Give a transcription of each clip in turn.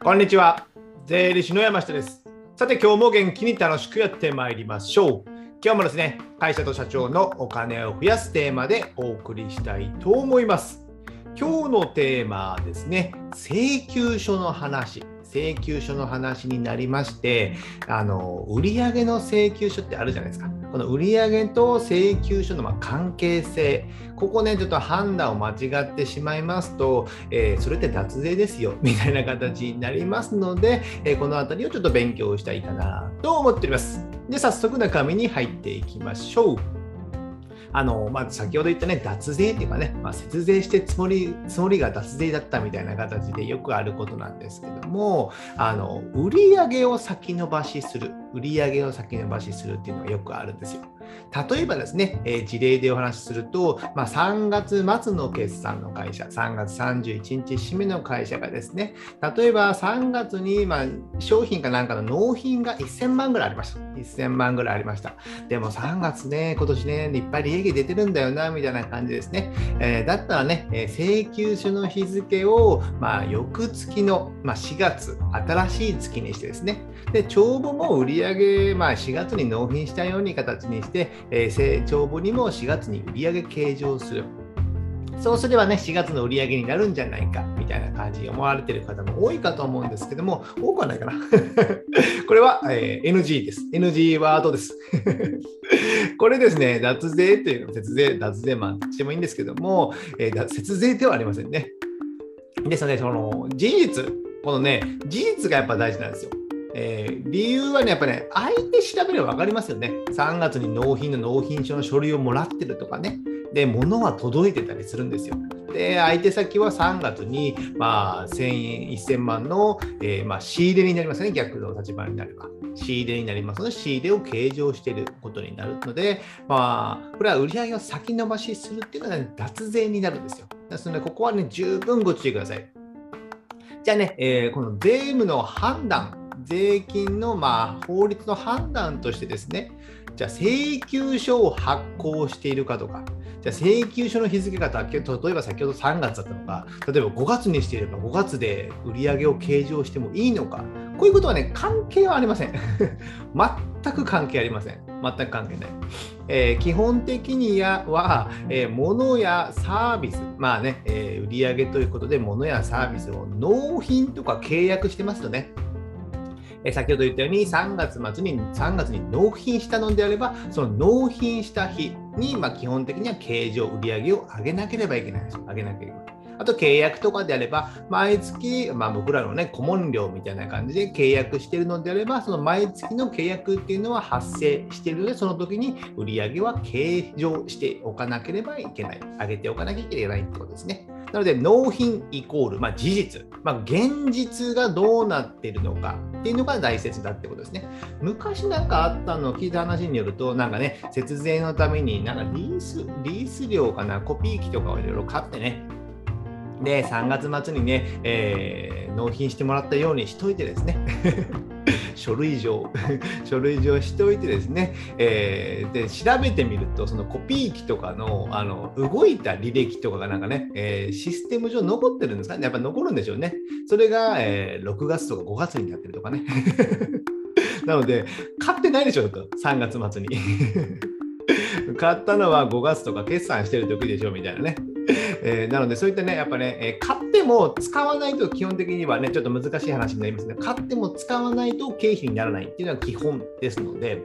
こんにちは。税理士の山下です。さて、今日も元気に楽しくやってまいりましょう。今日もですね、会社と社長のお金を増やすテーマでお送りしたいと思います。今日のテーマはですね、請求書の話。請求書の話になりまして、あの売上の請求書ってあるじゃないですか。この売上と請求書のま関係性、ここね、ちょっと判断を間違ってしまいますと、えーそれって脱税ですよ みたいな形になりますので、えーこのあたりをちょっと勉強したいかなと思っております。で、早速中身に入っていきましょう。あのまあ、先ほど言ったね、脱税っていうかね、まあ、節税してつもりつもりが脱税だったみたいな形でよくあることなんですけども、あの売上を先延ばしする、売上を先延ばしするっていうのがよくあるんですよ。例えばですね、えー事例でお話しすると、まあ、3月末の決算の会社、3月31日締めの会社がですね、例えば3月に、まあ、商品かなんかの納品が1000万ぐらいありました。1000万ぐらいありました。でも3月ね、今年ね、いっぱい利益出てるんだよな、みたいな感じですね。えーだったらね、え請求書の日付を、まあ、翌月の、まあ、4月、新しい月にしてですね、で帳簿も売上、上まあ、4月に納品したように形にして、えーせ帳簿にも4月に売上計上する。そうすればね、4月の売り上げになるんじゃないかみたいな感じに思われている方も多いかと思うんですけども、多くはないかな。これは、えー NG です。NG ワードです。これですね、脱税というの節税、脱税マンとしてもいいんですけども、えー節税ではありませんね。ですので、その事実、このね、事実がやっぱ大事なんですよ。えー理由はね、やっぱね、相手調べれば分かりますよね。3月に納品の納品書の書類をもらってるとかね。で、物は届いてたりするんですよ。で、相手先は3月に、まあ、1000円、1000万の、えーまあ、仕入れになりますね。逆の立場になれば。仕入れになりますので、仕入れを計上していることになるので、まあ、これは売り上げを先延ばしするっていうのは、ね、脱税になるんですよ。ですので、ここはね、十分ご注意ください。じゃあね、えーこの税務の判断、税金の、まあ、法律の判断としてですね、じゃあ請求書を発行しているかとか、じゃあ請求書の日付が例えば先ほど3月だったのか、例えば5月にしていれば5月で売り上げを計上してもいいのか、こういうことはね、関係はありません。全く関係ありません。全く関係ない。えー基本的にやは、えー物やサービス、まあね、えー売上ということで物やサービスを納品とか契約してますよね。え先ほど言ったように3月末に3月に納品したのであれば、その納品した日に、まあ、基本的には経常売上を上げなければいけないんですよ。上げなければ。あと契約とかであれば、毎月、まあ、僕らのね、顧問料みたいな感じで契約しているのであれば、その毎月の契約っていうのは発生しているので、その時に売り上げは計上しておかなければいけない。上げておかなきゃいけないってことですね。なので、納品イコール、まあ、事実、まあ、現実がどうなっているのかっていうのが大切だってことですね。昔なんかあったのを聞いた話によると、なんかね、節税のために、なんかリース、リース料かな、コピー機とかをいろいろ買ってね、で、3月末にね、えー納品してもらったようにしといてですね、書類上、書類上しといてですね、えーで、調べてみると、そのコピー機とかのあの動いた履歴とかがなんかね、えーシステム上残ってるんですかね、やっぱ残るんでしょうね。それが、えー6月とか5月になってるとかね。なので、買ってないでしょ、と3月末に。買ったのは5月とか決算してる時でしょみたいなね。えーなので、そういったね、やっぱね、えー買っても使わないと基本的にはね、ちょっと難しい話になりますね。買っても使わないと経費にならないっていうのは基本ですので、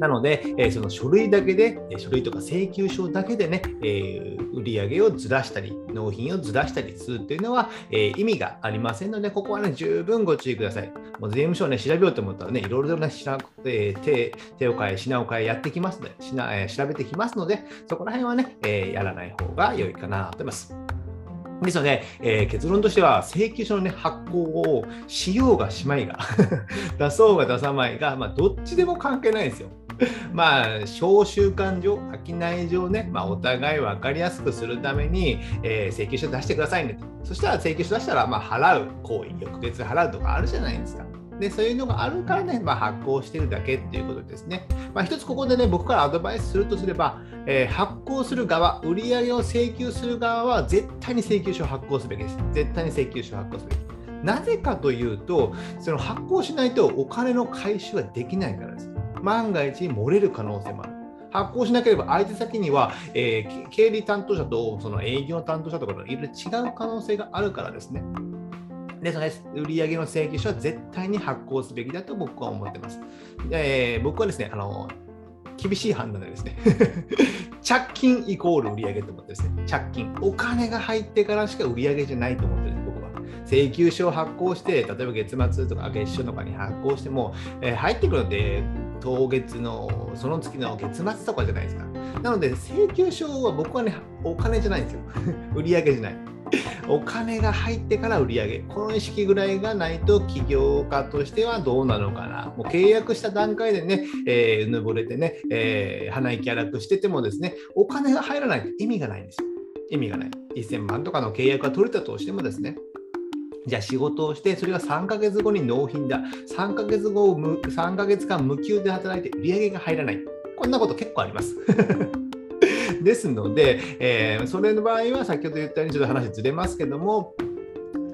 なので、えーその書類だけで、書類とか請求書だけでね、えー売上をずらしたり、納品をずらしたりするっていうのは、えー意味がありませんので、ここはね、十分ご注意ください。もう税務署ね、調べようと思ったらね、いろいろなしら、えー手手を変え、品を変えやってきますので、しなえー調べてきますので、そこら辺はね、えーやらない方が良いかなと思います。ですので、えー結論としては、請求書の、ね、発行をしようがしまいが、出そうが出さまいが、まあ、どっちでも関係ないんですよ。まあ、小習慣上、商い上ね、まあ、お互い分かりやすくするために、えー請求書出してくださいねと。そしたら請求書出したら、まあ、払う行為、翌月払うとかあるじゃないですか。で、そういうのがあるからね、まあ、発行してるだけっていうことですね。まあ、一つここでね、僕からアドバイスするとすれば、えー発行する側、売上を請求する側は絶対に請求書を発行すべきです。絶対に請求書を発行すべき。なぜかというと、その発行しないとお金の回収ができないからです。万が一漏れる可能性もある。発行しなければ相手先には、えー、経理担当者とその営業担当者とかといろいろ違う可能性があるからですね。で、その売上の請求書は絶対に発行すべきだと僕は思ってます。えー、僕はですね、あの厳しい判断でですね 着金イコール売上と思ってですね、着金、お金が入ってからしか売上じゃないと思って、請求書を発行して、例えば月末とか月初とかに発行しても、えー、入ってくるので、当月のその月の月末とかじゃないですか。なので、請求書は僕はね、お金じゃないんですよ。売上じゃない。お金が入ってから売り上げ、この意識ぐらいがないと起業家としてはどうなのかな。もう契約した段階でね、えー、うぬぼれてね、えー、鼻息荒くしててもですね、お金が入らないと意味がないんですよ。意味がない。1000万とかの契約が取れたとしてもですね、じゃあ仕事をして、それが3ヶ月後に納品だ。3ヶ月後、3ヶ月間無給で働いて売り上げが入らない。こんなこと結構あります。ですので、えー、それの場合は先ほど言ったようにちょっと話ずれますけども、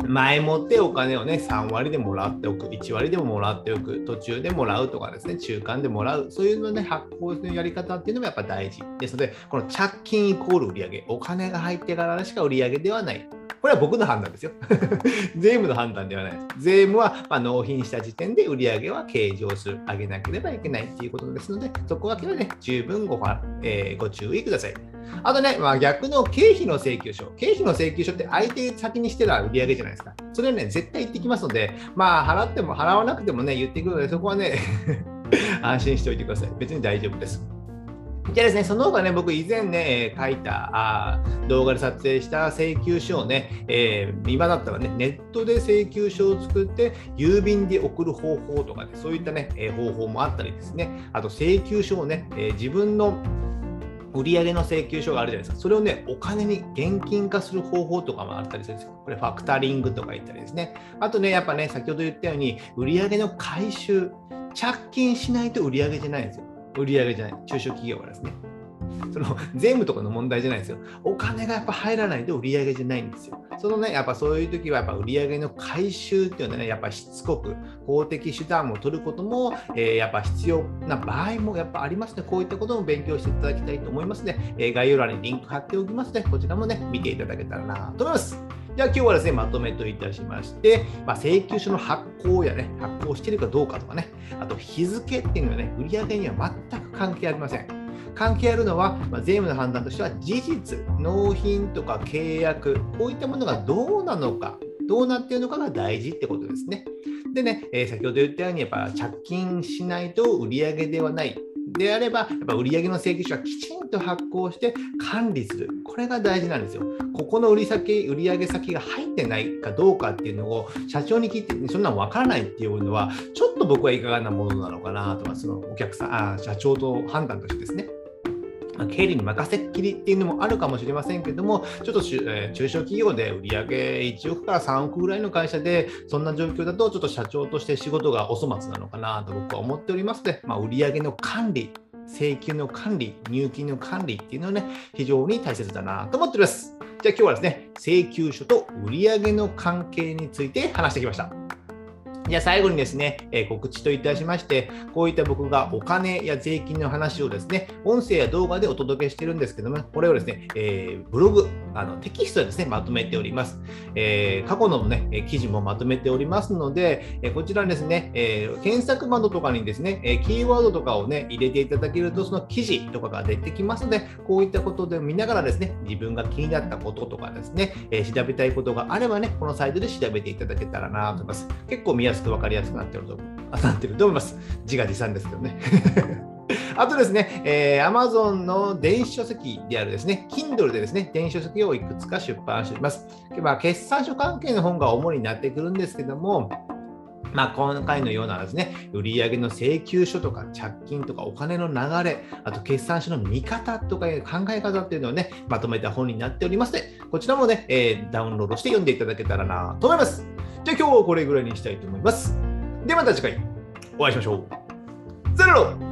前もってお金をね、3割でもらっておく、1割でももらっておく、途中でもらうとかですね、中間でもらう、そういうのね、発行のやり方っていうのもやっぱ大事ですので、この着金イコール売上、お金が入ってからしか売上ではない。これは僕の判断ですよ。税務の判断ではないです。税務はま納品した時点で売上は計上する、上げなければいけないということですので、そこはね、十分ご,、えー、ご注意ください。あとね、まあ、逆の経費の請求書。経費の請求書って相手先にしてた売上じゃないですか。それはね、絶対言ってきますので、まあ、払っても払わなくてもね、言ってくるので、そこはね 安心しておいてください。別に大丈夫です。じゃあですね、その他ね、僕以前ね、書いたあ動画で撮影した請求書をね、えー、今だったらね、ネットで請求書を作って、郵便で送る方法とかね、そういったね、え、方法もあったりですね、あと請求書をね、えー、自分の売上の請求書があるじゃないですか。それをね、お金に現金化する方法とかもあったりするんですよ。これファクタリングとか言ったりですね。あとね、やっぱね、先ほど言ったように、売上の回収、着金しないと売上じゃないんですよ。売上じゃない、中小企業はですね。その税務とかの問題じゃないですよ。お金がやっぱ入らないと売り上げじゃないんですよ。そのね、やっぱそういう時はやっぱ売上の回収っていうのはね、やっぱしつこく法的手段を取ることも、えー、やっぱ必要な場合もやっぱありますね。こういったことも勉強していただきたいと思いますので、えー、概要欄にリンク貼っておきますので、こちらもね、見ていただけたらなと思います。じゃあ今日はですね、まとめといたしまして、まあ、請求書の発行やね、発行しているかどうかとかね、あと日付っていうのはね、売上には全く関係ありません。関係あるのは、まあ、税務の判断としては事実、納品とか契約、こういったものがどうなのか、どうなっているのかが大事ってことですね。でね、えー、先ほど言ったように、やっぱ着金しないと売り上げではない。であれば、やっぱ売上の請求書はきちんと発行して管理する。これが大事なんですよ。ここの売り先、売上先が入ってないかどうかっていうのを社長に聞いて、そんなの分からないっていうのは、ちょっと僕はいかがなものなのかなとか、そのお客さん、あ社長と判断としてですね。ま経理に任せっきりっていうのもあるかもしれませんけども、ちょっと、えー、中小企業で売上1億から3億ぐらいの会社で、そんな状況だと、ちょっと社長として仕事がお粗末なのかなと僕は思っておりますので、まあ、売上の管理、請求の管理、入金の管理っていうのはね、非常に大切だなと思っております。じゃあ今日はですね、請求書と売上の関係について話してきました。じゃあ最後にですね、え、告知といたしまして、こういった僕がお金や税金の話をですね、音声や動画でお届けしてるんですけども、これをですね、えー、ブログ、あのテキストですね、まとめております。えー、過去のね、記事もまとめておりますので、えこちらですね、え検索窓とかにですね、えキーワードとかをね、入れていただけると、その記事とかが出てきますので、こういったことで見ながらですね、自分が気になったこととかですね、え調べたいことがあればね、このサイトで調べていただけたらなと思います。結構見やすく分かりやすくなってるとなってると思います。自画自賛ですけどね。あとですね、えー、Amazon の電子書籍であるですね、Kindle でですね、電子書籍をいくつか出版しています。まあ、決算書関係の本が主になってくるんですけども、まあ、今回のようなですね、売上の請求書とか着金とかお金の流れ、あと決算書の見方とかいう考え方っていうのをね、まとめた本になっておりますので、こちらもね、えー、ダウンロードして読んでいただけたらなと思います。じゃあ今日はこれぐらいにしたいと思います。ではまた次回お会いしましょう。ゼロ